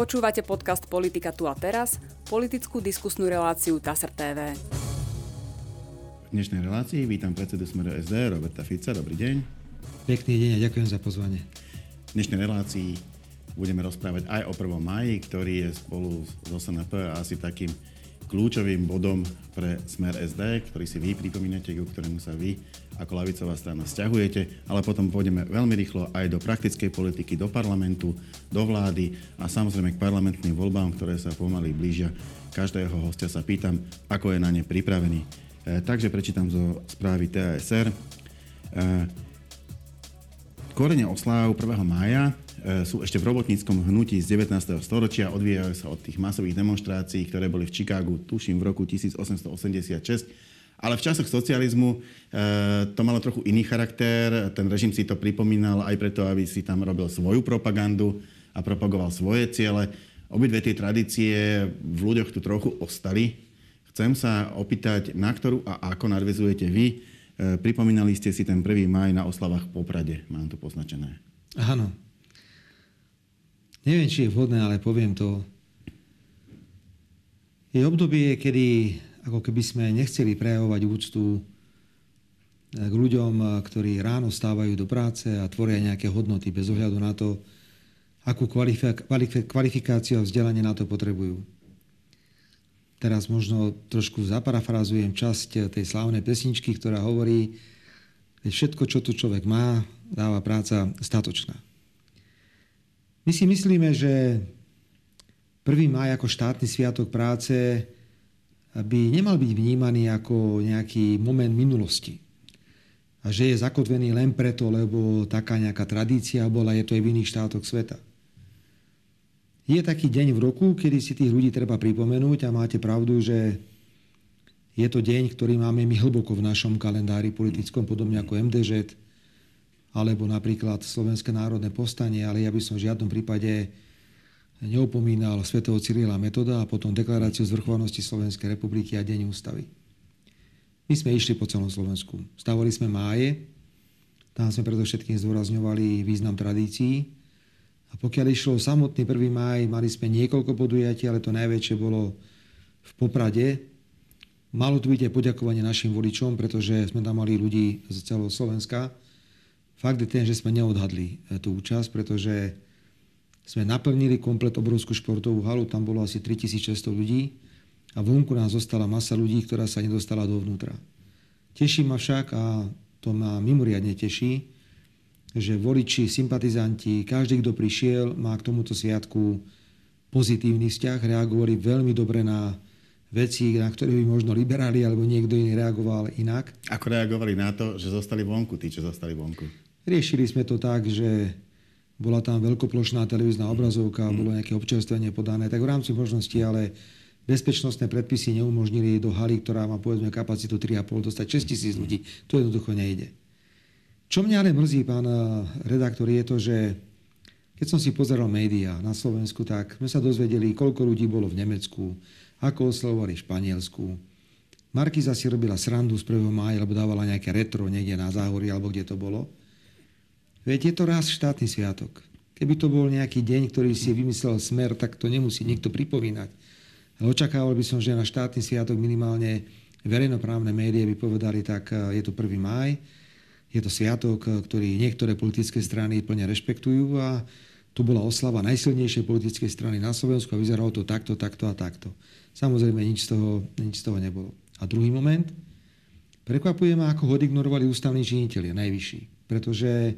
Počúvate podcast Politika tu a teraz, politickú diskusnú reláciu TASR TV. V dnešnej relácii vítam predsedu Smeru SD Roberta Fica. Dobrý deň. Pekný deň a ďakujem za pozvanie. V dnešnej relácii budeme rozprávať aj o 1. maji, ktorý je spolu s SNP asi takým kľúčovým bodom pre Smer SD, ktorý si vy pripomínate, ku ktorému sa vy ako lavicová strana stiahujete, ale potom pôjdeme veľmi rýchlo aj do praktickej politiky, do parlamentu, do vlády a samozrejme k parlamentným voľbám, ktoré sa pomaly blížia. Každého hostia sa pýtam, ako je na ne pripravený. E, takže prečítam zo správy TASR. E, korene osláv 1. mája sú ešte v robotníckom hnutí z 19. storočia, odvíjajú sa od tých masových demonstrácií, ktoré boli v Chicagu, tuším, v roku 1886. Ale v časoch socializmu e, to malo trochu iný charakter. Ten režim si to pripomínal aj preto, aby si tam robil svoju propagandu a propagoval svoje ciele. Obidve tie tradície v ľuďoch tu trochu ostali. Chcem sa opýtať, na ktorú a ako nadvezujete vy. E, pripomínali ste si ten 1. maj na oslavách v Poprade, mám tu poznačené. Áno, neviem, či je vhodné, ale poviem to. Je obdobie, kedy ako keby sme nechceli prejavovať úctu k ľuďom, ktorí ráno stávajú do práce a tvoria nejaké hodnoty bez ohľadu na to, akú kvalifikáciu a vzdelanie na to potrebujú. Teraz možno trošku zaparafrazujem časť tej slávnej pesničky, ktorá hovorí, že všetko, čo tu človek má, dáva práca statočná. My si myslíme, že 1. maj ako štátny sviatok práce by nemal byť vnímaný ako nejaký moment minulosti. A že je zakotvený len preto, lebo taká nejaká tradícia bola, je to aj v iných štátoch sveta. Je taký deň v roku, kedy si tých ľudí treba pripomenúť a máte pravdu, že je to deň, ktorý máme my hlboko v našom kalendári politickom, podobne ako MDŽ, alebo napríklad Slovenské národné povstanie, ale ja by som v žiadnom prípade neopomínal svätého Cyrila Metoda a potom deklaráciu zvrchovanosti Slovenskej republiky a Deň ústavy. My sme išli po celom Slovensku. Stavali sme máje, tam sme predovšetkým zdôrazňovali význam tradícií. A pokiaľ išlo samotný 1. máj, mali sme niekoľko podujatí, ale to najväčšie bolo v Poprade. Malo tu byť aj poďakovanie našim voličom, pretože sme tam mali ľudí z celého Slovenska, Fakt je ten, že sme neodhadli e, tú účasť, pretože sme naplnili komplet obrovskú športovú halu, tam bolo asi 3600 ľudí a vonku nás zostala masa ľudí, ktorá sa nedostala dovnútra. Teší ma však a to ma mimoriadne teší, že voliči, sympatizanti, každý, kto prišiel, má k tomuto sviatku pozitívny vzťah, reagovali veľmi dobre na veci, na ktoré by možno liberáli alebo niekto iný reagoval inak. Ako reagovali na to, že zostali vonku, tí, čo zostali vonku? Riešili sme to tak, že bola tam veľkoplošná televízna obrazovka, mm. bolo nejaké občerstvenie podané, tak v rámci možnosti, ale bezpečnostné predpisy neumožnili do haly, ktorá má povedzme kapacitu 3,5, dostať 6 tisíc ľudí. To jednoducho nejde. Čo mňa ale mrzí, pán eh, redaktor, je to, že keď som si pozeral médiá na Slovensku, tak sme sa dozvedeli, koľko ľudí bolo v Nemecku, ako oslovovali v Španielsku. Markiza si robila srandu z 1. mája, alebo dávala nejaké retro niekde na záhorí, alebo kde to bolo. Veď je to raz štátny sviatok. Keby to bol nejaký deň, ktorý si vymyslel smer, tak to nemusí nikto pripomínať. Ale očakával by som, že na štátny sviatok minimálne verejnoprávne médiá by povedali, tak e, je to 1. máj, je to sviatok, e, ktorý niektoré politické strany plne rešpektujú a tu bola oslava najsilnejšej politickej strany na Slovensku a vyzeralo to takto, takto a takto. Samozrejme, nič z toho, nič z toho nebolo. A druhý moment, prekvapuje ma, ako ho ignorovali ústavní činiteľi, najvyšší. Pretože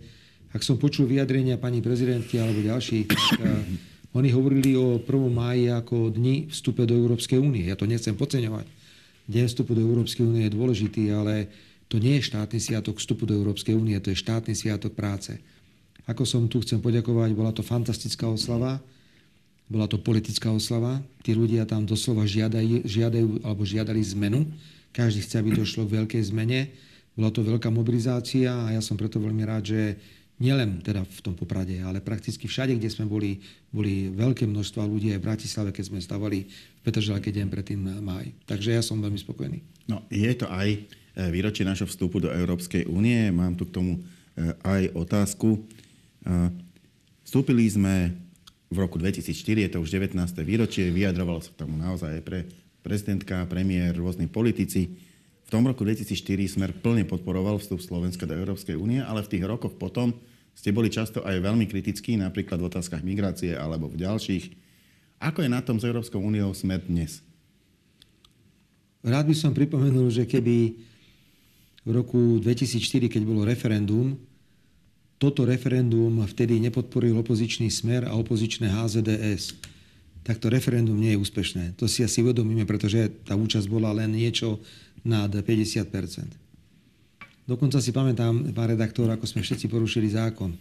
ak som počul vyjadrenia pani prezidentky alebo ďalších, uh, oni hovorili o 1. máji ako dni vstupe do Európskej únie. Ja to nechcem podceňovať. Deň vstupu do Európskej únie je dôležitý, ale to nie je štátny sviatok vstupu do Európskej únie, to je štátny sviatok práce. Ako som tu chcem poďakovať, bola to fantastická oslava, bola to politická oslava. Tí ľudia tam doslova žiadajú, žiadajú alebo žiadali zmenu. Každý chce, aby došlo k veľkej zmene. Bola to veľká mobilizácia a ja som preto veľmi rád, že nielen teda v tom Poprade, ale prakticky všade, kde sme boli, boli veľké množstva ľudí aj v Bratislave, keď sme stavali v Petržalke deň predtým maj. Takže ja som veľmi spokojný. No, je to aj e, výročie našho vstupu do Európskej únie. Mám tu k tomu e, aj otázku. E, vstúpili sme v roku 2004, je to už 19. výročie, vyjadrovalo sa tomu naozaj aj pre prezidentka, premiér, rôzni politici. V tom roku 2004 Smer plne podporoval vstup Slovenska do Európskej únie, ale v tých rokoch potom ste boli často aj veľmi kritickí, napríklad v otázkach migrácie alebo v ďalších. Ako je na tom s Európskou úniou Smer dnes? Rád by som pripomenul, že keby v roku 2004, keď bolo referendum, toto referendum vtedy nepodporil opozičný smer a opozičné HZDS. Tak to referendum nie je úspešné. To si asi uvedomíme, pretože tá účasť bola len niečo nad 50 Dokonca si pamätám, pán redaktor, ako sme všetci porušili zákon.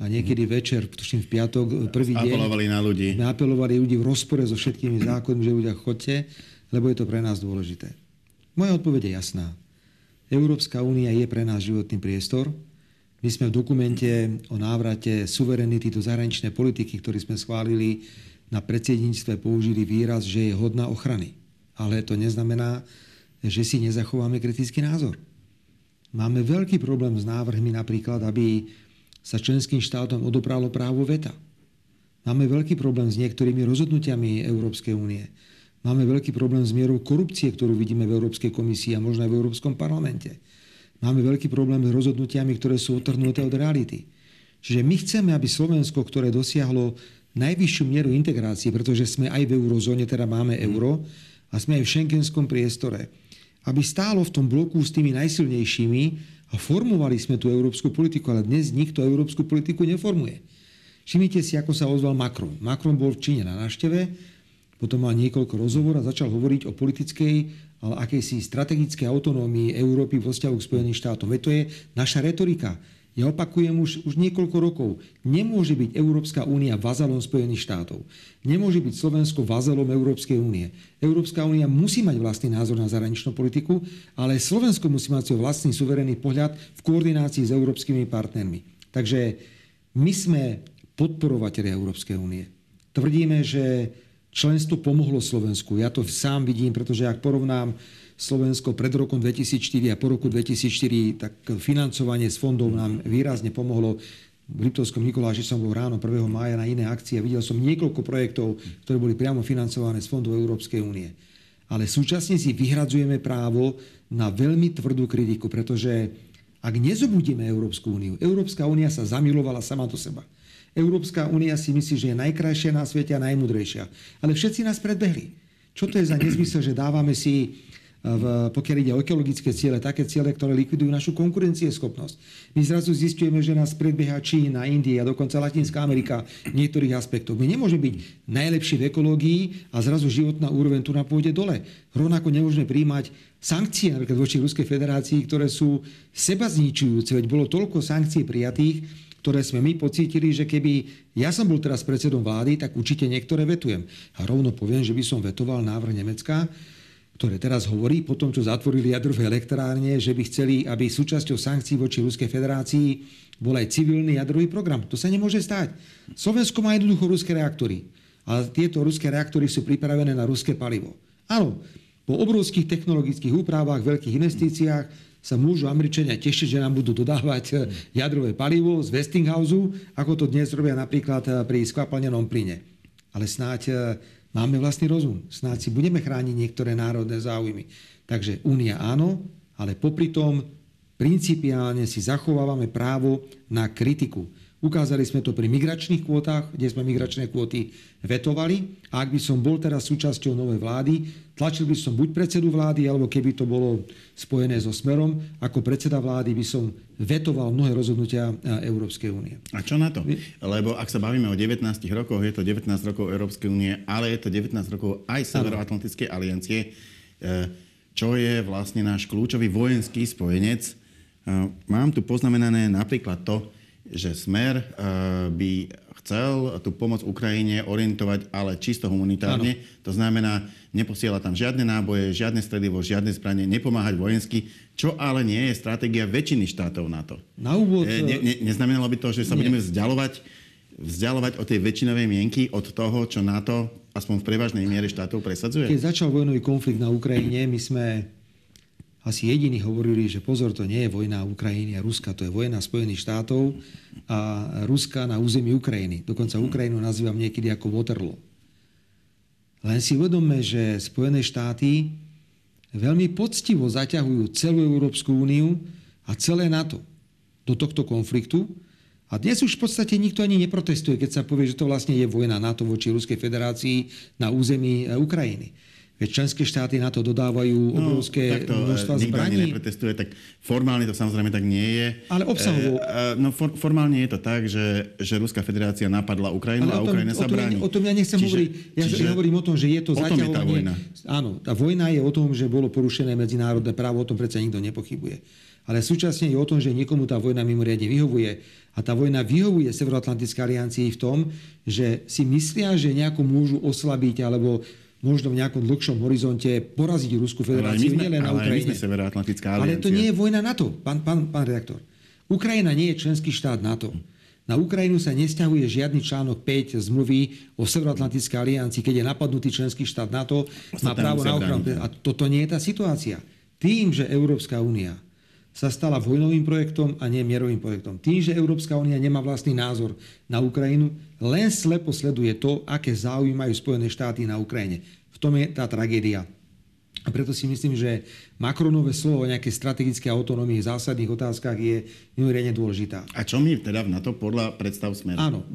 A niekedy večer, tuším v piatok, prvý deň... Apelovali na ľudí. Apelovali ľudí v rozpore so všetkými zákonmi, že ľudia chodte, lebo je to pre nás dôležité. Moja odpoveď je jasná. Európska únia je pre nás životný priestor, my sme v dokumente o návrate suverenity do zahraničnej politiky, ktorý sme schválili na predsedníctve, použili výraz, že je hodná ochrany. Ale to neznamená, že si nezachováme kritický názor. Máme veľký problém s návrhmi napríklad, aby sa členským štátom odopralo právo veta. Máme veľký problém s niektorými rozhodnutiami Európskej únie. Máme veľký problém s mierou korupcie, ktorú vidíme v Európskej komisii a možno aj v Európskom parlamente. Máme veľký problém s rozhodnutiami, ktoré sú otrhnuté od reality. Čiže my chceme, aby Slovensko, ktoré dosiahlo najvyššiu mieru integrácie, pretože sme aj v eurozóne, teda máme euro a sme aj v šengenskom priestore, aby stálo v tom bloku s tými najsilnejšími a formovali sme tú európsku politiku, ale dnes nikto európsku politiku neformuje. Všimnite si, ako sa ozval Macron. Macron bol v Číne na návšteve, potom mal niekoľko rozhovor a začal hovoriť o politickej ale akejsi strategickej autonómii Európy vo vzťahu k Spojeným štátom. Veď to je naša retorika. Ja opakujem už, už niekoľko rokov. Nemôže byť Európska únia vazalom Spojených štátov. Nemôže byť Slovensko vazalom Európskej únie. Európska únia musí mať vlastný názor na zahraničnú politiku, ale Slovensko musí mať svoj vlastný suverénny pohľad v koordinácii s európskymi partnermi. Takže my sme podporovateľi Európskej únie. Tvrdíme, že členstvo pomohlo Slovensku. Ja to sám vidím, pretože ak porovnám Slovensko pred rokom 2004 a po roku 2004, tak financovanie z fondov nám výrazne pomohlo. V Liptovskom Nikoláši som bol ráno 1. mája na iné akcie a videl som niekoľko projektov, ktoré boli priamo financované z fondov Európskej únie. Ale súčasne si vyhradzujeme právo na veľmi tvrdú kritiku, pretože ak nezobudíme Európsku úniu, Európska únia sa zamilovala sama do seba. Európska únia si myslí, že je najkrajšia na svete a najmudrejšia. Ale všetci nás predbehli. Čo to je za nezmysel, že dávame si v, pokiaľ ide o ekologické ciele, také ciele, ktoré likvidujú našu konkurencieschopnosť. My zrazu zistujeme, že nás predbieha Čína, India, dokonca Latinská Amerika v niektorých aspektoch. My nemôžeme byť najlepší v ekológii a zrazu životná úroveň tu na pôjde dole. Rovnako nemôžeme príjmať sankcie napríklad voči Ruskej federácii, ktoré sú seba zničujúce, veď bolo toľko sankcií prijatých, ktoré sme my pocítili, že keby ja som bol teraz predsedom vlády, tak určite niektoré vetujem. A rovno poviem, že by som vetoval návrh Nemecka, ktoré teraz hovorí po tom, čo zatvorili jadrové elektrárne, že by chceli, aby súčasťou sankcií voči Ruskej federácii bol aj civilný jadrový program. To sa nemôže stať. Slovensko má jednoducho ruské reaktory. Ale tieto ruské reaktory sú pripravené na ruské palivo. Áno, po obrovských technologických úpravách, veľkých investíciách sa môžu Američania tešiť, že nám budú dodávať eh, jadrové palivo z Westinghouse, ako to dnes robia napríklad eh, pri skvapalnenom plyne. Ale snáď eh, máme vlastný rozum. Snáď si budeme chrániť niektoré národné záujmy. Takže únia áno, ale popri tom principiálne si zachovávame právo na kritiku. Ukázali sme to pri migračných kvótach, kde sme migračné kvóty vetovali. A ak by som bol teraz súčasťou novej vlády, tlačil by som buď predsedu vlády, alebo keby to bolo spojené so smerom, ako predseda vlády by som vetoval mnohé rozhodnutia Európskej únie. A čo na to? Lebo ak sa bavíme o 19 rokoch, je to 19 rokov Európskej únie, ale je to 19 rokov aj Severoatlantickej aliancie, e, čo je vlastne náš kľúčový vojenský spojenec. E, mám tu poznamenané napríklad to, že Smer eh, by chcel tú pomoc Ukrajine orientovať ale čisto humanitárne. Ano. To znamená, neposiela tam žiadne náboje, žiadne stredivo, žiadne zbranie, nepomáhať vojensky, čo ale nie je stratégia väčšiny štátov NATO. Na úvod... E, ne, ne, neznamenalo by to, že sa nie. budeme vzdialovať, vzdialovať od tej väčšinovej mienky, od toho, čo NATO aspoň v prevažnej miere štátov presadzuje? Keď začal vojnový konflikt na Ukrajine, my sme asi jediní hovorili, že pozor, to nie je vojna Ukrajiny a Ruska, to je vojna Spojených štátov a Ruska na území Ukrajiny. Dokonca Ukrajinu nazývam niekedy ako Waterloo. Len si uvedomme, že Spojené štáty veľmi poctivo zaťahujú celú Európsku úniu a celé NATO do tohto konfliktu. A dnes už v podstate nikto ani neprotestuje, keď sa povie, že to vlastne je vojna NATO voči Ruskej federácii na území Ukrajiny. Veď členské štáty na to dodávajú no, obrovské takto, množstva nikto zbraní. Neprotestuje, tak formálne to samozrejme tak nie je. Ale obsahovo... E, e, no for, formálne je to tak, že, že Ruská federácia napadla Ukrajinu a Ukrajina sa bráni. O tom ja nechcem čiže, hovoriť. Ja čiže, hovorím o tom, že je to zaťahovanie. tá vojna. Áno, tá vojna je o tom, že bolo porušené medzinárodné právo, o tom predsa nikto nepochybuje. Ale súčasne je o tom, že niekomu tá vojna mimoriadne vyhovuje. A tá vojna vyhovuje Severoatlantickej aliancii v tom, že si myslia, že nejako môžu oslabiť alebo možno v nejakom dlhšom horizonte poraziť Ruskú federáciu, ale nielen na Ukrajine. Ale Ale to nie je vojna NATO, pán, pán, pán redaktor. Ukrajina nie je členský štát NATO. Na Ukrajinu sa nesťahuje žiadny článok 5 zmluvy o Severoatlantickej aliancii, keď je napadnutý členský štát NATO, má právo na ochranu. A toto nie je tá situácia. Tým, že Európska únia sa stala vojnovým projektom a nie mierovým projektom. Tým, že Európska únia nemá vlastný názor na Ukrajinu, len slepo sleduje to, aké záujmy majú Spojené štáty na Ukrajine. V tom je tá tragédia. A preto si myslím, že Macronové slovo o nejakej strategickej autonómii v zásadných otázkach je mimoriadne dôležitá. A čo mi teda v NATO podľa predstav Smer? Áno.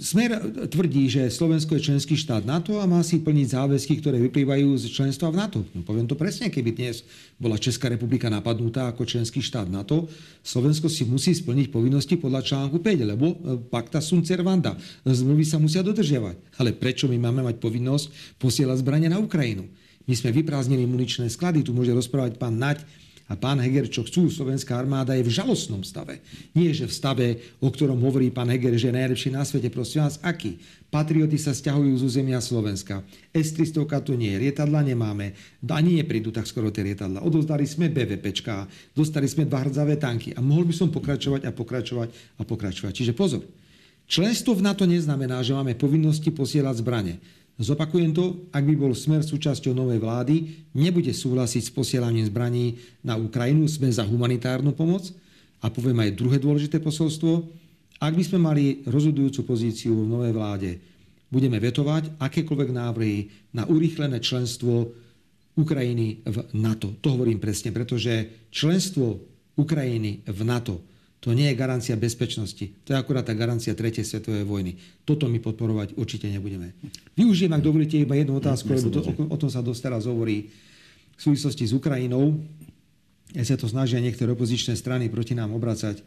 Smer tvrdí, že Slovensko je členský štát NATO a má si plniť záväzky, ktoré vyplývajú z členstva v NATO. No, poviem to presne, keby dnes bola Česká republika napadnutá ako členský štát NATO, Slovensko si musí splniť povinnosti podľa článku 5, lebo e, pacta sunt servanda. Zmluvy sa musia dodržiavať. Ale prečo my máme mať povinnosť posielať zbranie na Ukrajinu? My sme vyprázdnili muničné sklady, tu môže rozprávať pán Naď a pán Heger, čo chcú. Slovenská armáda je v žalostnom stave. Nie, že v stave, o ktorom hovorí pán Heger, že je najlepší na svete. Prosím vás, aký? Patrioty sa stiahujú z územia Slovenska. S-300 tu nie je, lietadla nemáme. Ani neprídu tak skoro tie lietadla. Odozdali sme BVPčka, dostali sme dva hrdzavé tanky. A mohol by som pokračovať a pokračovať a pokračovať. Čiže pozor. Členstvo v NATO neznamená, že máme povinnosti posielať zbranie. Zopakujem to, ak by bol smer súčasťou novej vlády, nebude súhlasiť s posielaním zbraní na Ukrajinu, sme za humanitárnu pomoc. A poviem aj druhé dôležité posolstvo. Ak by sme mali rozhodujúcu pozíciu v novej vláde, budeme vetovať akékoľvek návrhy na urýchlené členstvo Ukrajiny v NATO. To hovorím presne, pretože členstvo Ukrajiny v NATO to nie je garancia bezpečnosti. To je akurát tá garancia tretej svetovej vojny. Toto my podporovať určite nebudeme. Využijem, ak dovolíte, iba jednu otázku, lebo to, o, o tom sa dosť teraz hovorí v súvislosti s Ukrajinou. Ja sa to snažia niektoré opozičné strany proti nám obracať.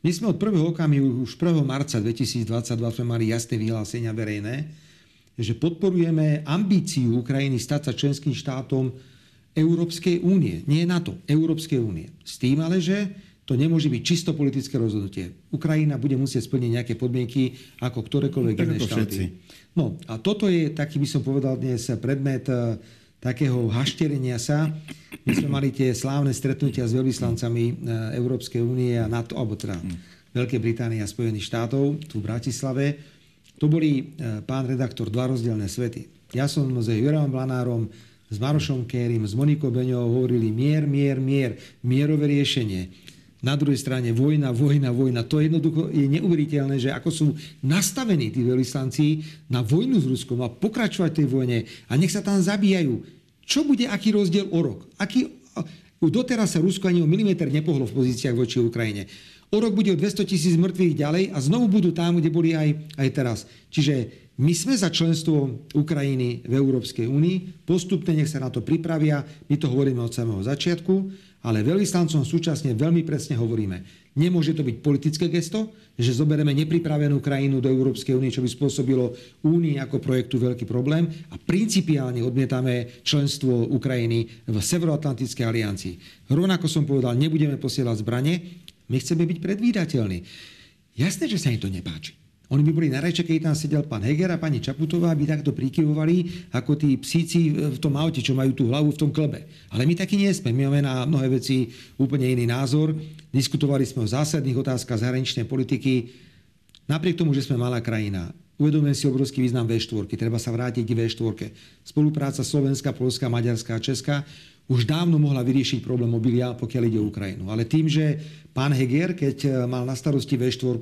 My sme od prvého okamihu, už 1. marca 2022 sme mali jasné vyhlásenia verejné, že podporujeme ambíciu Ukrajiny stať sa členským štátom Európskej únie. Nie NATO, Európskej únie. S tým ale, že to nemôže byť čisto politické rozhodnutie. Ukrajina bude musieť splniť nejaké podmienky ako ktorékoľvek iné štáty. Všetci. No a toto je taký, by som povedal dnes, predmet uh, takého hašterenia sa. My sme mali tie slávne stretnutia s veľvyslancami uh, Európskej únie a NATO, alebo teda hmm. Veľkej Británie a Spojených štátov tu v Bratislave. To boli, uh, pán redaktor, dva rozdielne svety. Ja som s Jurajom Blanárom, s Marošom Kérim, s Monikou Beňou hovorili mier, mier, mier, mierové riešenie na druhej strane vojna, vojna, vojna. To jednoducho je neuveriteľné, že ako sú nastavení tí veľvyslanci na vojnu s Ruskom a pokračovať tej vojne a nech sa tam zabíjajú. Čo bude aký rozdiel o rok? Aký, doteraz sa Rusko ani o milimeter nepohlo v pozíciách voči Ukrajine. O rok bude o 200 tisíc mŕtvych ďalej a znovu budú tam, kde boli aj, aj teraz. Čiže my sme za členstvo Ukrajiny v Európskej únii. Postupne nech sa na to pripravia. My to hovoríme od samého začiatku ale veľvyslancom súčasne veľmi presne hovoríme, nemôže to byť politické gesto, že zoberieme nepripravenú krajinu do Európskej únie, čo by spôsobilo únii ako projektu veľký problém a principiálne odmietame členstvo Ukrajiny v Severoatlantickej aliancii. Rovnako som povedal, nebudeme posielať zbranie, my chceme byť predvídateľní. Jasné, že sa im to nepáči. Oni by boli najradšej, keď tam sedel pán Heger a pani Čaputová, by takto prikyvovali ako tí psíci v tom aute, čo majú tú hlavu v tom klebe. Ale my takí nie sme. My máme na mnohé veci úplne iný názor. Diskutovali sme o zásadných otázkach zahraničnej politiky. Napriek tomu, že sme malá krajina, uvedomujem si obrovský význam V4. Treba sa vrátiť k V4. Spolupráca Slovenska, Polska, Maďarská a Česká už dávno mohla vyriešiť problém obilia, pokiaľ ide o Ukrajinu. Ale tým, že pán Heger, keď e, mal na starosti V4,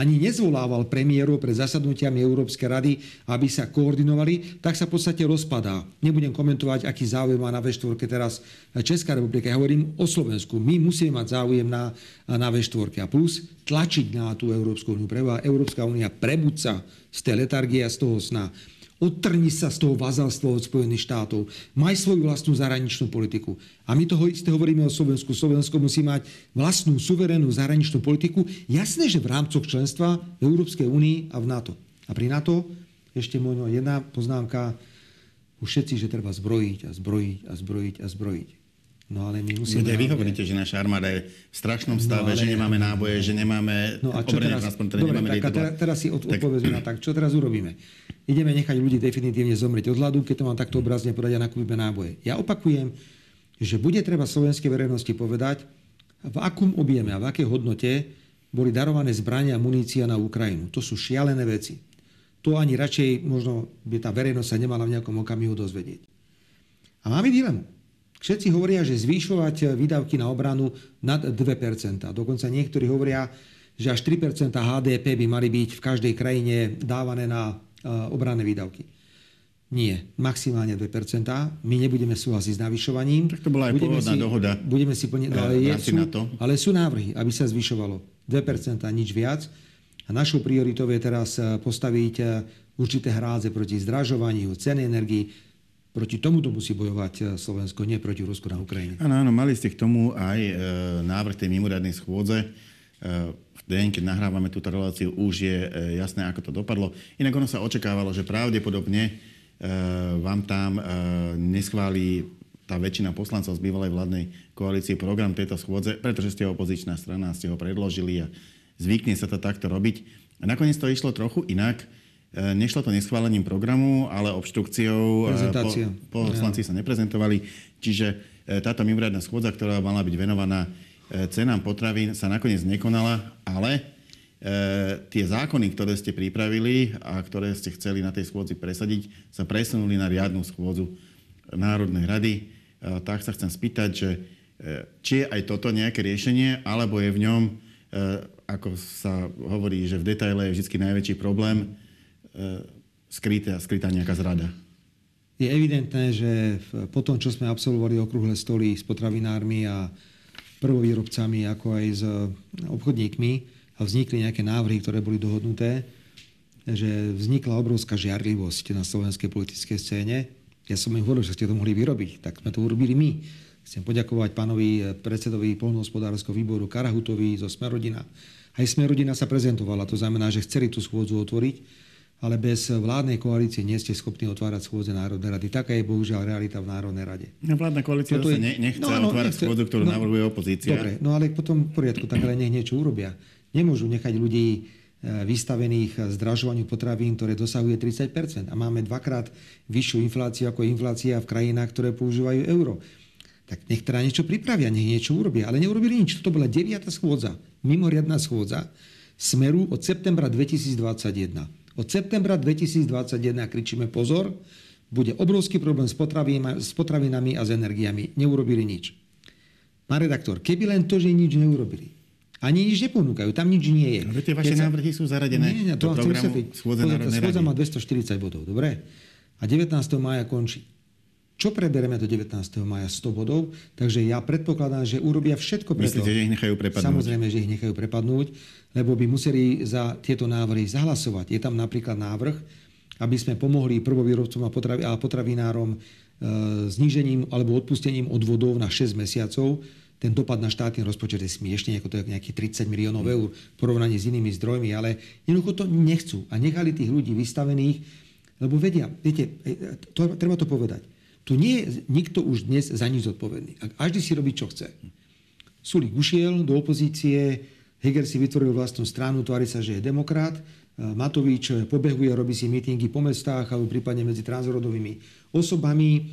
ani nezvolával premiérov pred zasadnutiami Európskej rady, aby sa koordinovali, tak sa v podstate rozpadá. Nebudem komentovať, aký záujem má na V4 teraz Česká republika. Ja hovorím o Slovensku. My musíme mať záujem na, na V4 a plus tlačiť na tú Európsku úniu. Európska únia prebudca z tej letargie a z toho sna. Odtrni sa z toho vazalstva od Spojených štátov. Maj svoju vlastnú zahraničnú politiku. A my toho isté hovoríme o Slovensku. Slovensko musí mať vlastnú suverénnu zahraničnú politiku. Jasné, že v rámcoch členstva v Európskej únii a v NATO. A pri NATO ešte možno jedna poznámka. Už všetci, že treba zbrojiť a zbrojiť a zbrojiť a zbrojiť. No ale my musíme... Kde vy hovoríte, že naša armáda je v strašnom stave, no, ale... že nemáme náboje, že nemáme no a čo teraz, dobre, nemáme tak, teraz, teraz si od, tak... na tak, čo teraz urobíme? Ideme nechať ľudí definitívne zomrieť od hladu, keď to mám takto obrazne povedať a nakúpime náboje. Ja opakujem, že bude treba slovenskej verejnosti povedať, v akom objeme a v akej hodnote boli darované zbrania a munícia na Ukrajinu. To sú šialené veci. To ani radšej možno by tá verejnosť sa nemala v nejakom okamihu dozvedieť. A máme dilemu. Všetci hovoria, že zvýšovať výdavky na obranu nad 2%. Dokonca niektorí hovoria, že až 3% HDP by mali byť v každej krajine dávané na obranné výdavky. Nie, maximálne 2%. My nebudeme súhlasiť s navyšovaním. Tak to bola aj budeme pôvodná si, dohoda. Budeme si plniť, no, ale, je, sú, ale sú návrhy, aby sa zvyšovalo 2%, nič viac. A našou prioritou je teraz e, postaviť určité hrádze proti zdražovaniu, ceny energii, Proti tomuto musí bojovať eh, Slovensko, nie proti Rusku na Ukrajine. Áno, áno, mali ste k tomu aj e, návrh tej mimoriadnej schôdze. E, deň, keď nahrávame túto reláciu, už je e, jasné, ako to dopadlo. Inak ono sa očakávalo, že pravdepodobne e, vám tam e, neschválí tá väčšina poslancov z bývalej vládnej koalície program tejto schôdze, pretože ste opozičná strana ste ho predložili a zvykne sa to takto robiť. A nakoniec to išlo trochu inak. Nešlo to neschválením programu, ale obštrukciou. Po, poslanci ja. sa neprezentovali. Čiže táto mimoriadná schôdza, ktorá mala byť venovaná cenám potravín, sa nakoniec nekonala, ale tie zákony, ktoré ste pripravili a ktoré ste chceli na tej schôdzi presadiť, sa presunuli na riadnu schôdzu Národnej rady. Tak sa chcem spýtať, že či je aj toto nejaké riešenie, alebo je v ňom, ako sa hovorí, že v detaile je vždy najväčší problém, E, skrytá, skrytá nejaká zrada. Je evidentné, že po tom, čo sme absolvovali okrúhle stoly s potravinármi a prvovýrobcami, ako aj s obchodníkmi a vznikli nejaké návrhy, ktoré boli dohodnuté, že vznikla obrovská žiarlivosť na slovenskej politickej scéne. Ja som im hovoril, že ste to mohli vyrobiť, tak sme to urobili my. Chcem poďakovať pánovi predsedovi polnohospodárskeho výboru Karahutovi zo Smerodina. Aj Smerodina sa prezentovala, to znamená, že chceli tú schôdzu otvoriť ale bez vládnej koalície nie ste schopní otvárať schôdze Národnej rady. Taká je bohužiaľ realita v Národnej rade. No, vládna koalícia to je... ne, nechce no, no, otvárať nechce, schôdzu, ktorú no, navrhuje opozícia. Dobre, no ale potom v poriadku, tak ale nech niečo urobia. Nemôžu nechať ľudí e, vystavených zdražovaniu potravín, ktoré dosahuje 30% A máme dvakrát vyššiu infláciu ako inflácia v krajinách, ktoré používajú euro. Tak nech teda niečo pripravia, nech niečo urobia. Ale neurobili nič. To bola 9. schôdza, mimoriadná schôdza Smeru od septembra 2021. Od septembra 2021 kričíme pozor, bude obrovský problém s potravinami, a s energiami. Neurobili nič. Pán redaktor, keby len to, že nič neurobili, ani nič neponúkajú, tam nič nie je. Tie vaše sa... návrhy sú zaradené nie, nie, to do programu schôdze Národnej má 240 bodov, dobre? A 19. mája končí. Čo prebereme do 19. maja 100 bodov, takže ja predpokladám, že urobia všetko preto. Myslíte, že ich nechajú prepadnúť? Samozrejme, že ich nechajú prepadnúť, lebo by museli za tieto návrhy zahlasovať. Je tam napríklad návrh, aby sme pomohli prvovýrobcom a, potravi- a potravinárom e, znížením alebo odpustením odvodov na 6 mesiacov. Ten dopad na štátny rozpočet je smiešne, ako to je nejakých 30 miliónov eur v porovnaní s inými zdrojmi, ale jednoducho to nechcú a nechali tých ľudí vystavených, lebo vedia, viete, e, to, treba to povedať tu nie je nikto už dnes za nič zodpovedný. A každý si robí, čo chce. Sulik ušiel do opozície, Heger si vytvoril vlastnú stranu, tvári sa, že je demokrat, Matovič pobehuje, robí si mítingy po mestách alebo prípadne medzi transrodovými osobami.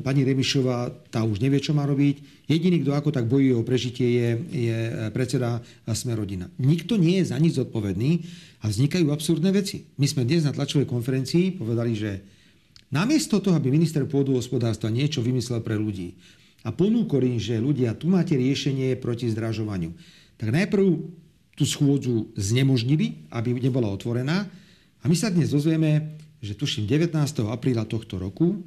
Pani Remišová, tá už nevie, čo má robiť. Jediný, kto ako tak bojuje o prežitie, je, je predseda Smerodina. Nikto nie je za nič zodpovedný a vznikajú absurdné veci. My sme dnes na tlačovej konferencii povedali, že Namiesto toho, aby minister pôdohospodárstva niečo vymyslel pre ľudí, a ponúkol im, že ľudia, tu máte riešenie proti zdražovaniu. Tak najprv tú schôdzu znemožnili, aby nebola otvorená. A my sa dnes dozvieme, že tuším 19. apríla tohto roku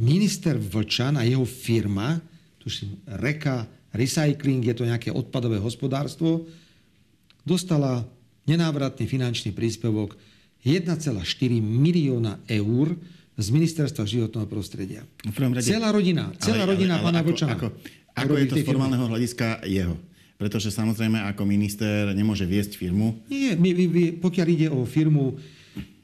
minister Vlčan a jeho firma, tuším Reka Recycling, je to nejaké odpadové hospodárstvo, dostala nenávratný finančný príspevok 1,4 milióna eur z Ministerstva životného prostredia. Rade, celá rodina, celá ale, rodina ale, ale, pána Vlčana. Ako, ako, ako je to z formálneho hľadiska jeho? Pretože samozrejme ako minister nemôže viesť firmu. Nie, my, my, my, pokiaľ ide o firmu,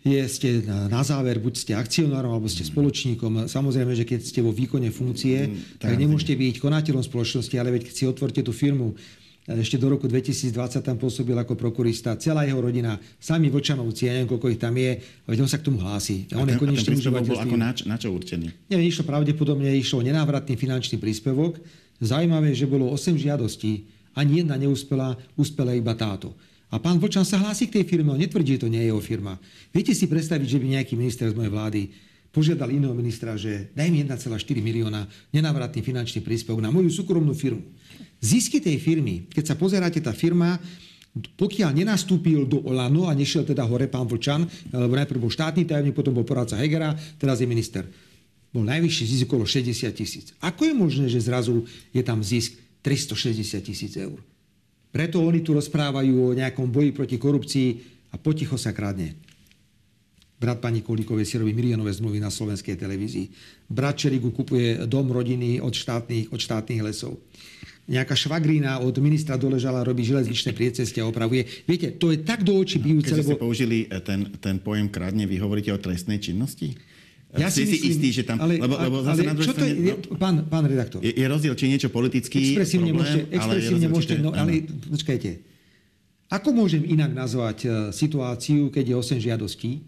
je, ste na záver, buď ste akcionárom, alebo ste spoločníkom. Samozrejme, že keď ste vo výkone funkcie, mm, tak, tak nemôžete byť konateľom spoločnosti, ale veď keď si otvorte tú firmu, ešte do roku 2020 tam pôsobil ako prokurista, celá jeho rodina, sami Vlčanovci, ja neviem, koľko ich tam je, veď on sa k tomu hlási. A, on ten, je konečný a príspevok bol ako na, na čo určený? Neviem, išlo pravdepodobne, išlo nenávratný finančný príspevok. Zaujímavé, že bolo 8 žiadostí, ani jedna neúspela, úspela iba táto. A pán Vlčan sa hlási k tej firme, on netvrdí, že to nie je jeho firma. Viete si predstaviť, že by nejaký minister z mojej vlády požiadal iného ministra, že daj mi 1,4 milióna nenávratný finančný príspevok na moju súkromnú firmu. Zisky tej firmy, keď sa pozeráte, tá firma pokiaľ nenastúpil do Olano a nešiel teda hore pán Vlčan, lebo najprv bol štátny tajomník, potom bol poradca Hegera, teraz je minister. Bol najvyšší zisk okolo 60 tisíc. Ako je možné, že zrazu je tam zisk 360 tisíc eur? Preto oni tu rozprávajú o nejakom boji proti korupcii a poticho sa kradne. Brat pani Kolíkovej si robí miliónové zmluvy na slovenskej televízii. Brat Čerigu kupuje dom rodiny od štátnych, od štátnych lesov. Nejaká švagrína od ministra Doležala robí železničné priecesty a opravuje. Viete, to je tak do očí bijúce. Keď lebo... ste použili eh, ten, ten pojem kradne, vy hovoríte o trestnej činnosti? Ja si, si istý, že tam... Ale, lebo, lebo zase ale, na čo to je, no, pán, pán redaktor? Je, je rozdiel, či niečo politický expresívne problém, môžete, expresívne ale môžete, no, ale počkajte. Ako môžem inak nazvať uh, situáciu, keď je 8 žiadostí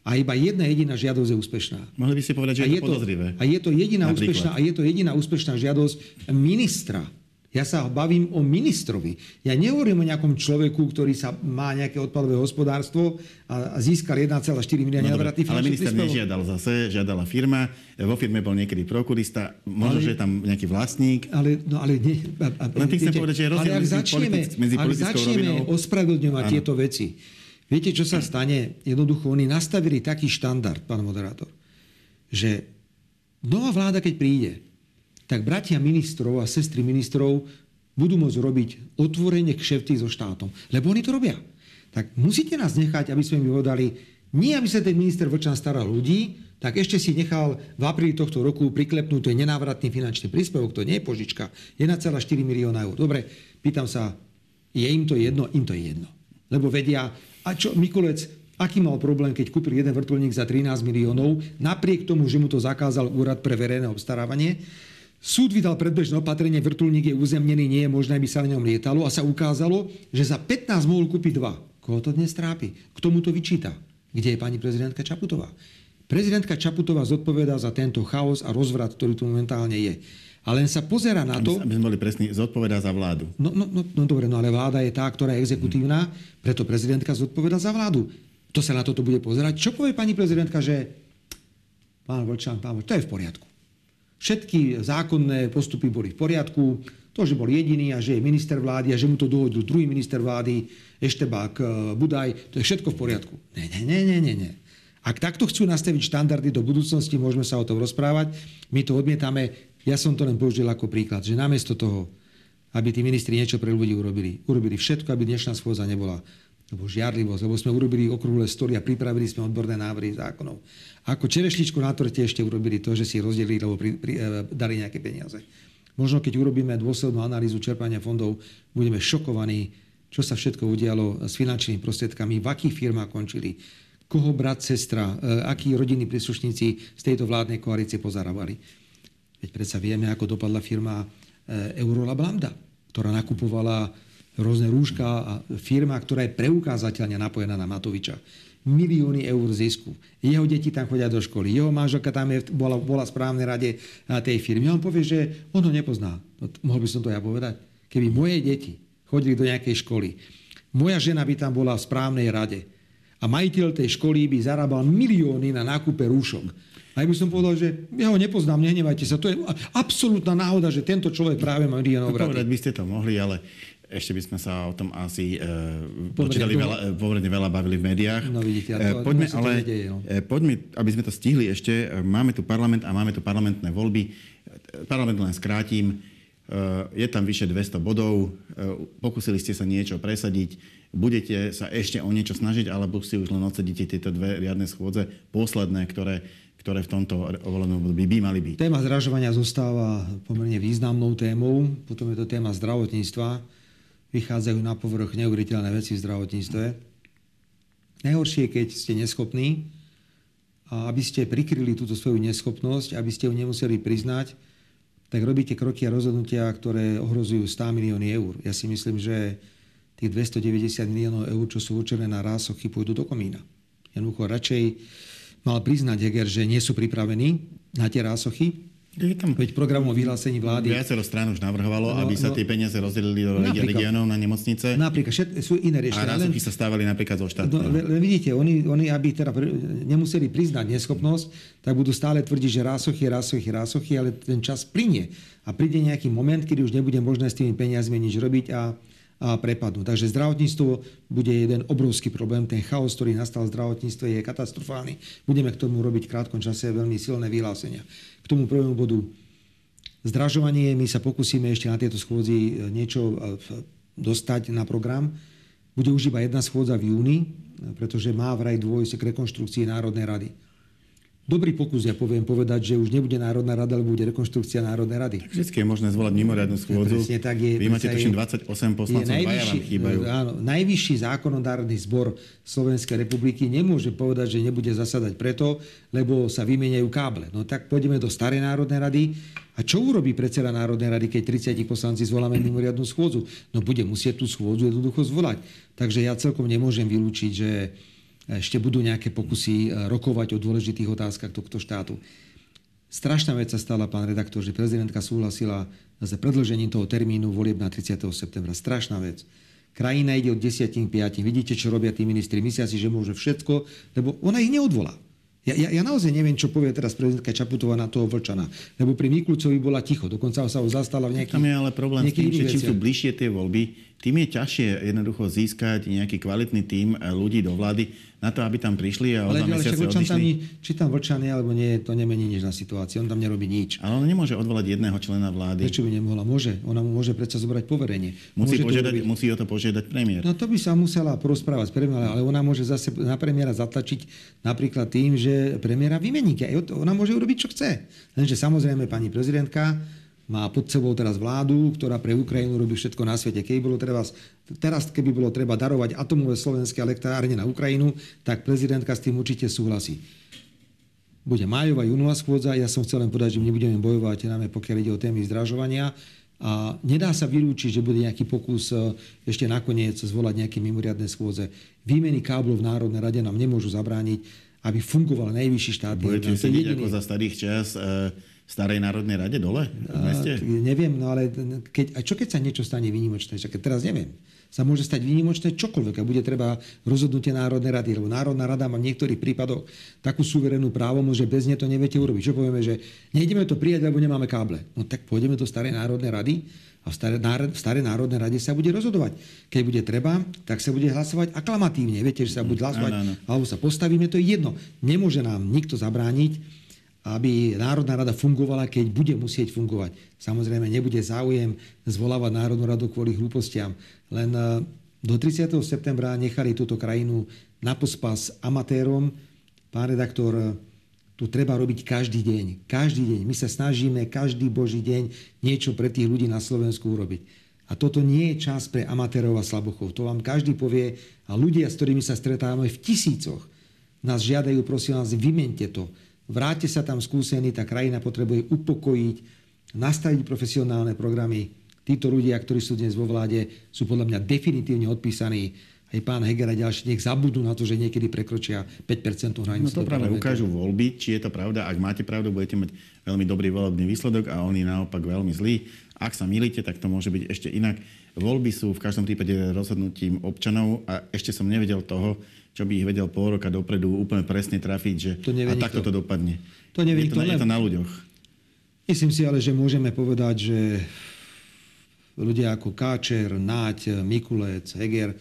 a iba jedna jediná žiadosť je úspešná? Mohli by ste povedať, že a je to podozrivé. A je to jediná úspešná, a je to jediná úspešná žiadosť ministra ja sa bavím o ministrovi. Ja nehovorím o nejakom človeku, ktorý sa má nejaké odpadové hospodárstvo a získal 1,4 milióna no, Ale minister príspevok. nežiadal zase, žiadala firma. Vo firme bol niekedy prokurista, možno, ale, že je tam nejaký vlastník. Ale, no, ale nie, a, a, Len tým chcem povedať, že je rozdiel medzi, začneme, medzi ak začneme ospravedlňovať tieto veci, viete, čo sa stane? Jednoducho, oni nastavili taký štandard, pán moderátor, že nová vláda, keď príde, tak bratia ministrov a sestry ministrov budú môcť robiť otvorenie kšefty so štátom. Lebo oni to robia. Tak musíte nás nechať, aby sme mi povedali, nie aby sa ten minister Vlčan staral ľudí, tak ešte si nechal v apríli tohto roku priklepnúť ten nenávratný finančný príspevok, to nie je požička, 1,4 milióna eur. Dobre, pýtam sa, je im to jedno? Im to je jedno. Lebo vedia, a čo Mikulec, aký mal problém, keď kúpil jeden vrtulník za 13 miliónov, napriek tomu, že mu to zakázal úrad pre verejné obstarávanie, Súd vydal predbežné opatrenie, vrtulník je uzemnený, nie je možné, aby sa na ňom lietalo a sa ukázalo, že za 15 mohol kúpiť dva. Koho to dnes trápi? K tomu to vyčíta. Kde je pani prezidentka Čaputová? Prezidentka Čaputová zodpovedá za tento chaos a rozvrat, ktorý tu momentálne je. A len sa pozera na to... Aby sme boli presní, zodpovedá za vládu. No, no, no, no dobre, no ale vláda je tá, ktorá je exekutívna, preto prezidentka zodpovedá za vládu. To sa na toto bude pozerať. Čo povie pani prezidentka, že pán Vlčan, pán Vlčan, to je v poriadku. Všetky zákonné postupy boli v poriadku. To, že bol jediný a že je minister vlády a že mu to dohodil druhý minister vlády, Eštebák e, Budaj, to je všetko v poriadku. Nie, nie, nie, nie, nie. nie. Ak takto chcú nastaviť štandardy do budúcnosti, môžeme sa o tom rozprávať. My to odmietame. Ja som to len použil ako príklad, že namiesto toho, aby tí ministri niečo pre ľudí urobili, urobili všetko, aby dnešná schôdza nebola lebo žiarlivosť, lebo sme urobili okrúhle stoly a pripravili sme odborné návrhy zákonov. Ako čerešličku na torte ešte urobili to, že si rozdelili, lebo pri, pri, e, dali nejaké peniaze. Možno keď urobíme dôslednú analýzu čerpania fondov, budeme šokovaní, čo sa všetko udialo s finančnými prostriedkami, v akých firmách končili, koho brat, sestra, e, akí rodinní príslušníci z tejto vládnej koalície pozarábali. Veď predsa vieme, ako dopadla firma e, Eurolab Lambda, ktorá nakupovala rôzne rúška a firma, ktorá je preukázateľne napojená na Matoviča. Milióny eur zisku. Jeho deti tam chodia do školy. Jeho manželka tam je, bola, bola v správnej rade tej firmy. On povie, že on ho nepozná. No, mohol by som to ja povedať. Keby moje deti chodili do nejakej školy, moja žena by tam bola v správnej rade A majiteľ tej školy by zarábal milióny na nákupe rúšok. A ja by som povedal, že ja ho nepoznám, nehnevajte sa. To je absolútna náhoda, že tento človek práve má miliónov Povedať by ste to mohli, ale ešte by sme sa o tom asi e, počítali veľa, pomerne veľa bavili v médiách. No vidíte, to, poďme, ale, nedeje, no. poďme, aby sme to stihli ešte. Máme tu parlament a máme tu parlamentné voľby. Parlament len skrátim. Je tam vyše 200 bodov. Pokúsili ste sa niečo presadiť budete sa ešte o niečo snažiť, alebo si už len odsedíte tieto dve riadne schôdze, posledné, ktoré, ktoré v tomto volenom by, by mali byť? Téma zražovania zostáva pomerne významnou témou. Potom je to téma zdravotníctva. Vychádzajú na povrch neuveriteľné veci v zdravotníctve. Najhoršie je, keď ste neschopní, a aby ste prikryli túto svoju neschopnosť, aby ste ju nemuseli priznať, tak robíte kroky a rozhodnutia, ktoré ohrozujú 100 milióny eur. Ja si myslím, že tých 290 miliónov eur, čo sú určené na rásochy, pôjdu do komína. Jednoducho radšej mal priznať Heger, že nie sú pripravení na tie rásochy, je tam... Veď programom vyhlásení vlády... Viacero strán už navrhovalo, no, aby sa no, tie peniaze rozdelili do regionov na nemocnice. Napríklad, všet, sú iné riešenia. A rásochy sa stávali napríklad zo štátu. No, le, vidíte, oni, oni, aby teda nemuseli priznať neschopnosť, tak budú stále tvrdiť, že rásochy, rásochy, rásochy, ale ten čas plinie. A príde nejaký moment, kedy už nebude možné s tými peniazmi nič robiť a prepadnú. Takže zdravotníctvo bude jeden obrovský problém. Ten chaos, ktorý nastal v zdravotníctve, je katastrofálny. Budeme k tomu robiť v krátkom čase veľmi silné vyhlásenia. K tomu prvému bodu zdražovanie. My sa pokúsime ešte na tieto schôdzi e, niečo e, dostať na program. Bude už iba jedna schôdza v júni, pretože má vraj dôjsť k rekonštrukcii Národnej rady dobrý pokus, ja poviem povedať, že už nebude Národná rada, ale bude rekonštrukcia Národnej rady. Tak vždy je možné zvolať mimoriadnu schôdzu. Presne tak je. Vy máte tuším 28 poslancov, najvyšší, chýbajú. Áno, najvyšší zákonodárny zbor Slovenskej republiky nemôže povedať, že nebude zasadať preto, lebo sa vymieňajú káble. No tak pôjdeme do Starej Národnej rady. A čo urobí predseda Národnej rady, keď 30 poslanci zvoláme mimoriadnu schôdzu? No bude musieť tú schôdzu jednoducho zvolať. Takže ja celkom nemôžem vylúčiť, že ešte budú nejaké pokusy e, rokovať o dôležitých otázkach tohto štátu. Strašná vec sa stala, pán redaktor, že prezidentka súhlasila s predlžením toho termínu volieb na 30. septembra. Strašná vec. Krajina ide od 10 k 5. Vidíte, čo robia tí ministri. Myslia si, že môže všetko, lebo ona ich neodvolá. Ja, ja, ja naozaj neviem, čo povie teraz prezidentka Čaputová na toho Vlčana. Lebo pri Mikulcovi bola ticho. Dokonca sa ho zastala v nejakých Tam je ale problém s tým, že čím sú bližšie tie voľby, tým je ťažšie jednoducho získať nejaký kvalitný tím ľudí do vlády na to, aby tam prišli a o však odišli. Tam, či tam Vlčan je alebo nie, to nemení nič na situácii. On tam nerobí nič. Ale on nemôže odvolať jedného člena vlády. Prečo by nemohla? Môže. Ona mu môže predsa zobrať poverenie. Musí, môže požiadať, musí o to požiadať premiér. No to by sa musela porozprávať s premiérom, ale ona môže zase na premiéra zatlačiť napríklad tým, že premiéra vymení. Ona môže urobiť, čo chce. Lenže samozrejme pani prezidentka má pod sebou teraz vládu, ktorá pre Ukrajinu robí všetko na svete. Keby bolo treba, teraz, keby bolo treba darovať atomové slovenské elektrárne na Ukrajinu, tak prezidentka s tým určite súhlasí. Bude májová, júnová schôdza. Ja som chcel len povedať, že my budeme bojovať, najmä pokiaľ ide o témy zdražovania. A nedá sa vylúčiť, že bude nejaký pokus e, ešte nakoniec zvolať nejaké mimoriadne schôdze. Výmeny káblov v Národnej rade nám nemôžu zabrániť, aby fungoval najvyšší štát. Budete sedieť jediný... ako za starých čas e, Starej národnej rade dole v meste? A, neviem, no ale keď, a čo keď sa niečo stane výnimočné? Čak, teraz neviem. Sa môže stať výnimočné čokoľvek a bude treba rozhodnutie Národnej rady, lebo Národná rada má v niektorých prípadoch takú suverénnu právo, že bez nej to neviete urobiť. Čo povieme, že nejdeme to prijať, lebo nemáme káble. No tak pôjdeme do Starej národnej rady a v Starej, v Starej národnej rade sa bude rozhodovať. Keď bude treba, tak sa bude hlasovať aklamatívne. Viete, že sa bude hlasovať, ano, ano. alebo sa postavíme, to je jedno. Nemôže nám nikto zabrániť, aby Národná rada fungovala, keď bude musieť fungovať. Samozrejme, nebude záujem zvolávať Národnú radu kvôli hlúpostiam. Len e, do 30. septembra nechali túto krajinu na pospas amatérom. Pán redaktor, e, tu treba robiť každý deň. Každý deň. My sa snažíme každý boží deň niečo pre tých ľudí na Slovensku urobiť. A toto nie je čas pre amatérov a slabochov. To vám každý povie. A ľudia, s ktorými sa stretávame v tisícoch, nás žiadajú, prosím vás, vymente to vráte sa tam skúsení, tá krajina potrebuje upokojiť, nastaviť profesionálne programy. Títo ľudia, ktorí sú dnes vo vláde, sú podľa mňa definitívne odpísaní. Aj pán Heger a ďalší nech zabudnú na to, že niekedy prekročia 5% hranicu. No to práve ukážu voľby, či je to pravda. Ak máte pravdu, budete mať veľmi dobrý volebný výsledok a oni naopak veľmi zlý. Ak sa milíte, tak to môže byť ešte inak. Voľby sú v každom prípade rozhodnutím občanov a ešte som nevedel toho, čo by ich vedel pol roka dopredu úplne presne trafiť, že To a takto to dopadne. To nevie je, to, na- je to na ľuďoch. Myslím si ale, že môžeme povedať, že ľudia ako Káčer, Náť, Mikulec, Heger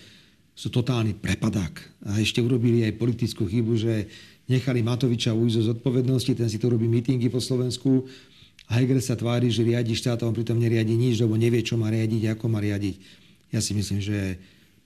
sú totálny prepadák. A ešte urobili aj politickú chybu, že nechali Matoviča ujsť zo zodpovednosti, ten si to robí mítingy po Slovensku a Heger sa tvári, že riadi štát a on pritom neriadi nič, lebo nevie, čo má riadiť, ako má riadiť. Ja si myslím, že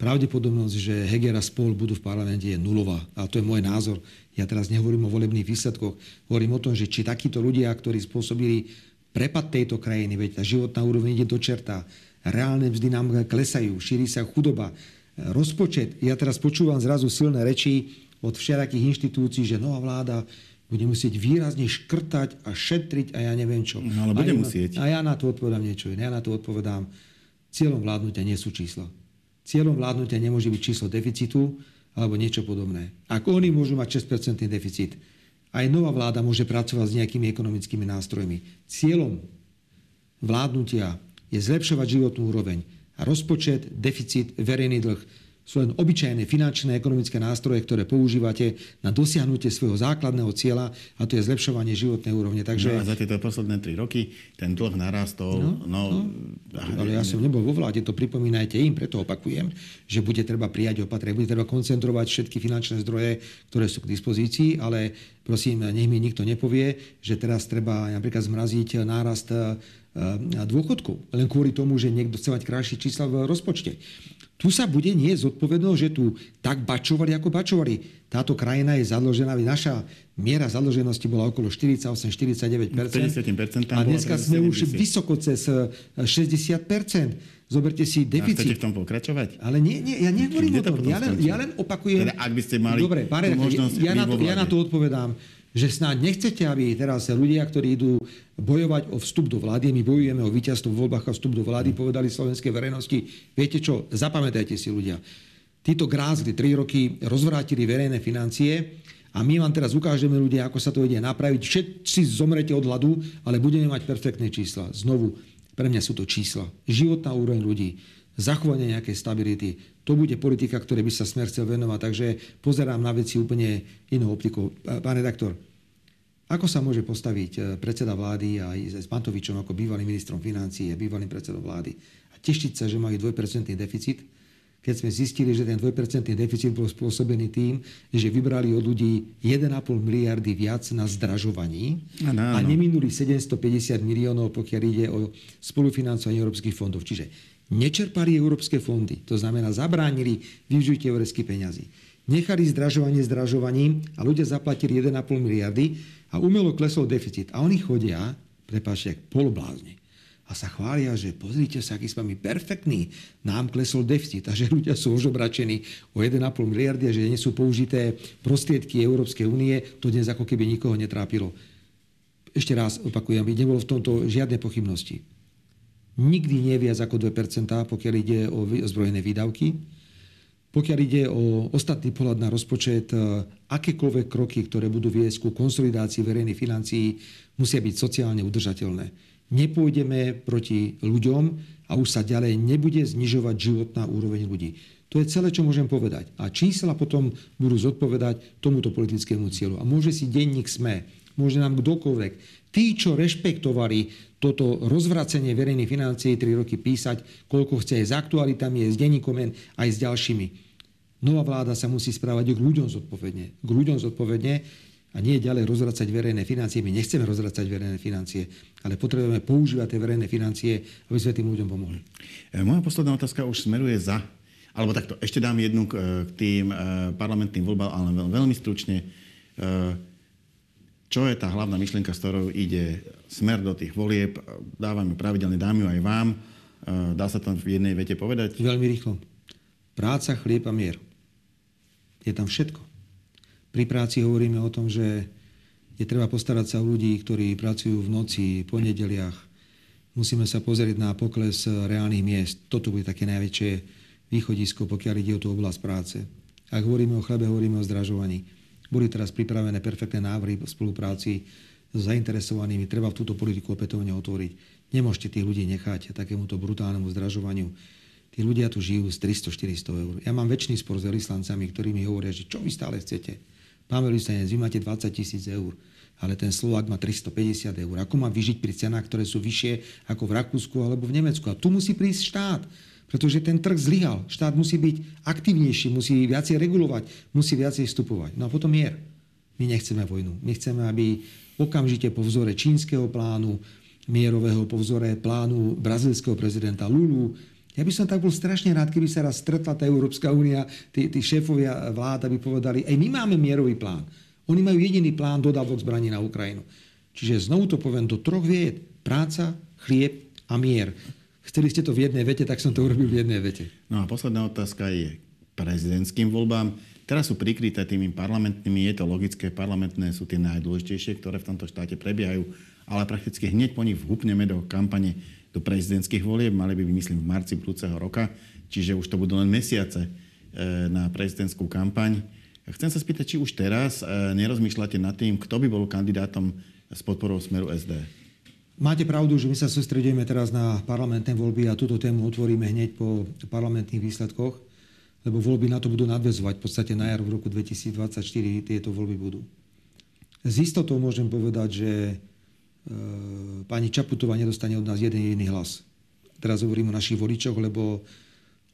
pravdepodobnosť, že Heger a spol budú v parlamente je nulová. A to je môj názor. Ja teraz nehovorím o volebných výsledkoch. Hovorím o tom, že či takíto ľudia, ktorí spôsobili prepad tejto krajiny, veď tá životná úroveň ide do čerta, reálne mzdy nám klesajú, šíri sa chudoba, rozpočet. Ja teraz počúvam zrazu silné reči od všelijakých inštitúcií, že nová vláda bude musieť výrazne škrtať a šetriť a ja neviem čo. No, ale bude a ja, musieť. A ja na to odpovedám niečo. Ja na to odpovedám, cieľom vládnutia nie sú čísla. Cieľom vládnutia nemôže byť číslo deficitu alebo niečo podobné. Ak oni môžu mať 6% deficit, aj nová vláda môže pracovať s nejakými ekonomickými nástrojmi. Cieľom vládnutia je zlepšovať životnú úroveň. A rozpočet, deficit, verejný dlh sú len obyčajné finančné ekonomické nástroje, ktoré používate na dosiahnutie svojho základného cieľa a to je zlepšovanie životnej úrovne. Takže... No a za tieto posledné tri roky ten dlh narastol. No, no, ale ja som nebol vo vláde, to pripomínajte im, preto opakujem, že bude treba prijať opatrenia, bude treba koncentrovať všetky finančné zdroje, ktoré sú k dispozícii, ale prosím, nech mi nikto nepovie, že teraz treba napríklad zmraziť nárast e, dôchodkov, len kvôli tomu, že niekto chce mať krajšie čísla v rozpočte. Tu sa bude nie zodpovednosť, že tu tak bačovali, ako bačovali. Táto krajina je zadlžená, naša miera zadlženosti bola okolo 48-49%. 50% A dneska sme už 70. vysoko cez e, 60%. Zoberte si A chcete deficit. v tom pokračovať? Ale nie, nie, ja nehovorím o to tom. potom Ja len, ja len opakujem. Teda ak by ste mali Dobre, redaktor, možnosť ja, na to, ja na to odpovedám, že snáď nechcete, aby teraz ľudia, ktorí idú bojovať o vstup do vlády, my bojujeme o víťazstvo v voľbách a vstup do vlády, povedali slovenskej verejnosti, viete čo, zapamätajte si ľudia. Títo grázli tri roky rozvrátili verejné financie a my vám teraz ukážeme ľudia, ako sa to ide napraviť. Všetci zomrete od hladu, ale budeme mať perfektné čísla. Znovu, pre mňa sú to čísla. Životná úroveň ľudí, zachovanie nejakej stability. To bude politika, ktoré by sa smer chcel venovať. Takže pozerám na veci úplne inou optikou. Pán redaktor, ako sa môže postaviť e, predseda vlády aj s Pantovičom ako bývalým ministrom financií a bývalým predsedom vlády a tešiť sa, že majú 2% deficit, keď sme zistili, že ten 2% deficit bol spôsobený tým, že vybrali od ľudí 1,5 miliardy viac na zdražovaní Áno, a áno. neminuli 750 miliónov, pokiaľ ide o spolufinancovanie európskych fondov. Čiže nečerpali európske fondy, to znamená zabránili využitie európskych peňazí. Nechali zdražovanie zdražovaním a ľudia zaplatili 1,5 miliardy a umelo klesol deficit. A oni chodia, prepáčte, jak poloblázni a sa chvália, že pozrite sa, aký sme my perfektní, nám klesol deficit a že ľudia sú ožobračení o 1,5 miliardy a že nie sú použité prostriedky Európskej únie, to dnes ako keby nikoho netrápilo. Ešte raz opakujem, aby nebolo v tomto žiadne pochybnosti. Nikdy nie viac ako 2%, pokiaľ ide o ozbrojené výdavky. Pokiaľ ide o ostatný pohľad na rozpočet, e, akékoľvek kroky, ktoré budú viesť ku konsolidácii verejných financií, musia byť sociálne udržateľné. Nepôjdeme proti ľuďom a už sa ďalej nebude znižovať životná úroveň ľudí. To je celé, čo môžem povedať. A čísla potom budú zodpovedať tomuto politickému cieľu. A môže si denník SME, môže nám kdokoľvek, tí, čo rešpektovali toto rozvracenie verejných financií 3 roky písať, koľko chce aj s aktualitami, aj s denníkom, aj s ďalšími. Nová vláda sa musí správať k ľuďom zodpovedne. K ľuďom zodpovedne a nie ďalej rozvracať verejné financie. My nechceme rozvracať verejné financie, ale potrebujeme používať tie verejné financie, aby sme tým ľuďom pomohli. E, Moja posledná otázka už smeruje za, alebo takto, ešte dám jednu k, e, tým e, parlamentným voľbám, ale veľ, veľmi stručne. Čo je tá hlavná myšlienka, s ktorou ide smer do tých volieb? Dávame pravidelne, dám ju aj vám. E, Dá sa tam v jednej vete povedať? Veľmi rýchlo. Práca, chlieb a mier. Je tam všetko. Pri práci hovoríme o tom, že je treba postarať sa o ľudí, ktorí pracujú v noci, po nedeliach. Musíme sa pozrieť na pokles reálnych miest. Toto bude také najväčšie východisko, pokiaľ ide o tú oblasť práce. Ak hovoríme o chlebe, hovoríme o zdražovaní. Boli teraz pripravené perfektné návrhy v spolupráci s zainteresovanými. Treba v túto politiku opätovne otvoriť. Nemôžete tých ľudí nechať takémuto brutálnemu zdražovaniu. Tí ľudia tu žijú z 300-400 eur. Ja mám väčší spor s veľvyslancami, ktorí mi hovoria, že čo vy stále chcete. Pán veľvyslanec, vy máte 20 tisíc eur, ale ten Slovák má 350 eur. Ako má vyžiť pri cenách, ktoré sú vyššie ako v Rakúsku alebo v Nemecku? A tu musí prísť štát, pretože ten trh zlyhal. Štát musí byť aktívnejší, musí viacej regulovať, musí viacej vstupovať. No a potom mier. My nechceme vojnu. My chceme, aby okamžite po vzore čínskeho plánu, mierového po vzore plánu brazilského prezidenta Lulu, ja by som tak bol strašne rád, keby sa raz stretla tá Európska únia, tí, tí šéfovia vlád, aby povedali, aj my máme mierový plán. Oni majú jediný plán dodávok zbraní na Ukrajinu. Čiže znovu to poviem do troch vied. Práca, chlieb a mier. Chceli ste to v jednej vete, tak som to urobil v jednej vete. No a posledná otázka je prezidentským voľbám. Teraz sú prikryté tými parlamentnými, je to logické, parlamentné sú tie najdôležitejšie, ktoré v tomto štáte prebiehajú, ale prakticky hneď po nich vhupneme do kampane do prezidentských volieb. Mali by myslím, v marci budúceho roka, čiže už to budú len mesiace e, na prezidentskú kampaň. Chcem sa spýtať, či už teraz e, nerozmýšľate nad tým, kto by bol kandidátom s podporou Smeru SD. Máte pravdu, že my sa sústredíme teraz na parlamentné voľby a túto tému otvoríme hneď po parlamentných výsledkoch, lebo voľby na to budú nadvezovať. V podstate na jar v roku 2024 tieto voľby budú. Z istotou môžem povedať, že E, pani Čaputová nedostane od nás jeden jediný hlas. Teraz hovorím o našich voličoch, lebo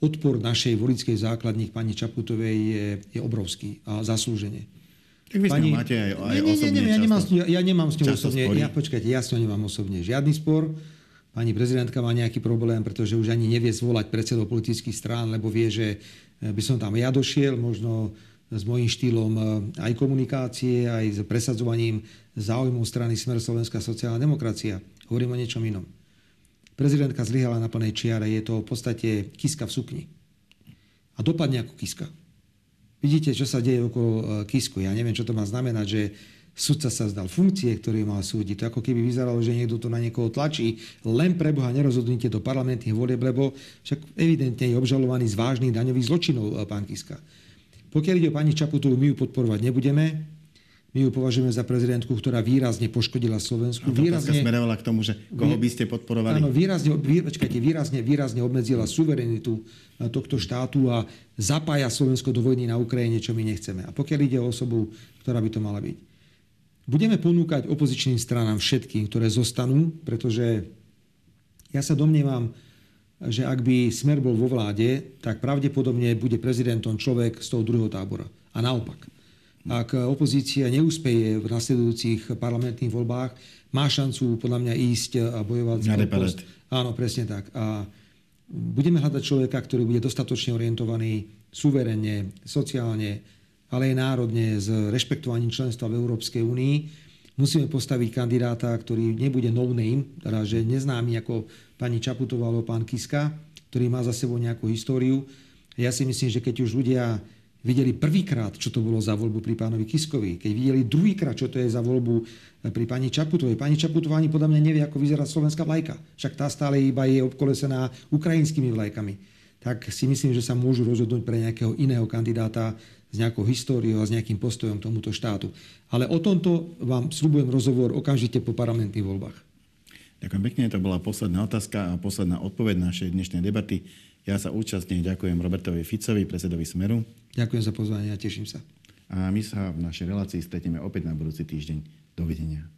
odpor našej volickej základní pani Čaputovej je, je obrovský a zaslúženie. Tak vy pani... máte aj, aj nie, nie, nie, ja, nemám, ja, ja nemám s ňou osobne, ja, počkajte, ja s ňou nemám osobne žiadny spor. Pani prezidentka má nejaký problém, pretože už ani nevie zvolať predsedov politických strán, lebo vie, že by som tam ja došiel, možno s mojím štýlom e, aj komunikácie, aj s presadzovaním záujmov strany Smer Slovenská sociálna demokracia. Hovorím o niečom inom. Prezidentka zlyhala na plnej čiare, je to v podstate kiska v sukni. A dopadne ako kiska. Vidíte, čo sa deje okolo e, kisku. Ja neviem, čo to má znamenať, že sudca sa zdal funkcie, ktoré mal súdiť. To ako keby vyzeralo, že niekto to na niekoho tlačí. Len pre Boha nerozhodnite do parlamentných volieb, lebo však evidentne je obžalovaný z vážnych daňových zločinov e, pán Kiska. Pokiaľ ide o pani Čaputovú, my ju podporovať nebudeme. My ju považujeme za prezidentku, ktorá výrazne poškodila Slovensku. Výrazne smerovala k tomu, že koho by ste podporovali? Áno, výrazne, vý, počkajte, výrazne, výrazne obmedzila suverenitu tohto štátu a zapája Slovensko do vojny na Ukrajine, čo my nechceme. A pokiaľ ide o osobu, ktorá by to mala byť. Budeme ponúkať opozičným stranám všetkým, ktoré zostanú, pretože ja sa domnievam, že ak by Smer bol vo vláde, tak pravdepodobne bude prezidentom človek z toho druhého tábora. A naopak. Ak opozícia neúspeje v nasledujúcich parlamentných voľbách, má šancu podľa mňa ísť a bojovať za post. Áno, presne tak. A budeme hľadať človeka, ktorý bude dostatočne orientovaný suverenne, sociálne, ale aj národne s rešpektovaním členstva v Európskej únii. Musíme postaviť kandidáta, ktorý nebude no name, teda že neznámy ako pani Čaputová alebo pán Kiska, ktorý má za sebou nejakú históriu. Ja si myslím, že keď už ľudia videli prvýkrát, čo to bolo za voľbu pri pánovi Kiskovi, keď videli druhýkrát, čo to je za voľbu pri pani Čaputovej. Pani Čaputová ani podľa mňa nevie, ako vyzerá slovenská vlajka. Však tá stále iba je obkolesená ukrajinskými vlajkami. Tak si myslím, že sa môžu rozhodnúť pre nejakého iného kandidáta s nejakou históriou a s nejakým postojom tomuto štátu. Ale o tomto vám slúbujem rozhovor okamžite po parlamentných voľbách. Ďakujem pekne, to bola posledná otázka a posledná odpoveď našej dnešnej debaty. Ja sa účastne ďakujem Robertovi Ficovi, predsedovi Smeru. Ďakujem za pozvanie a teším sa. A my sa v našej relácii stretneme opäť na budúci týždeň. Dovidenia.